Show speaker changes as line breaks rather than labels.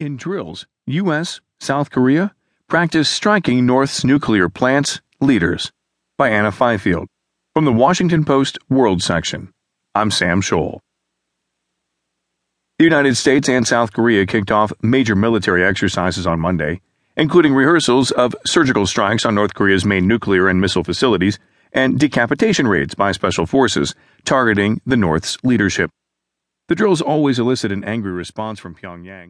In drills, U.S., South Korea practice striking North's nuclear plants leaders. By Anna Fifield. From the Washington Post World section. I'm Sam Scholl. The United States and South Korea kicked off major military exercises on Monday, including rehearsals of surgical strikes on North Korea's main nuclear and missile facilities and decapitation raids by special forces targeting the North's leadership. The drills always elicit an angry response from Pyongyang.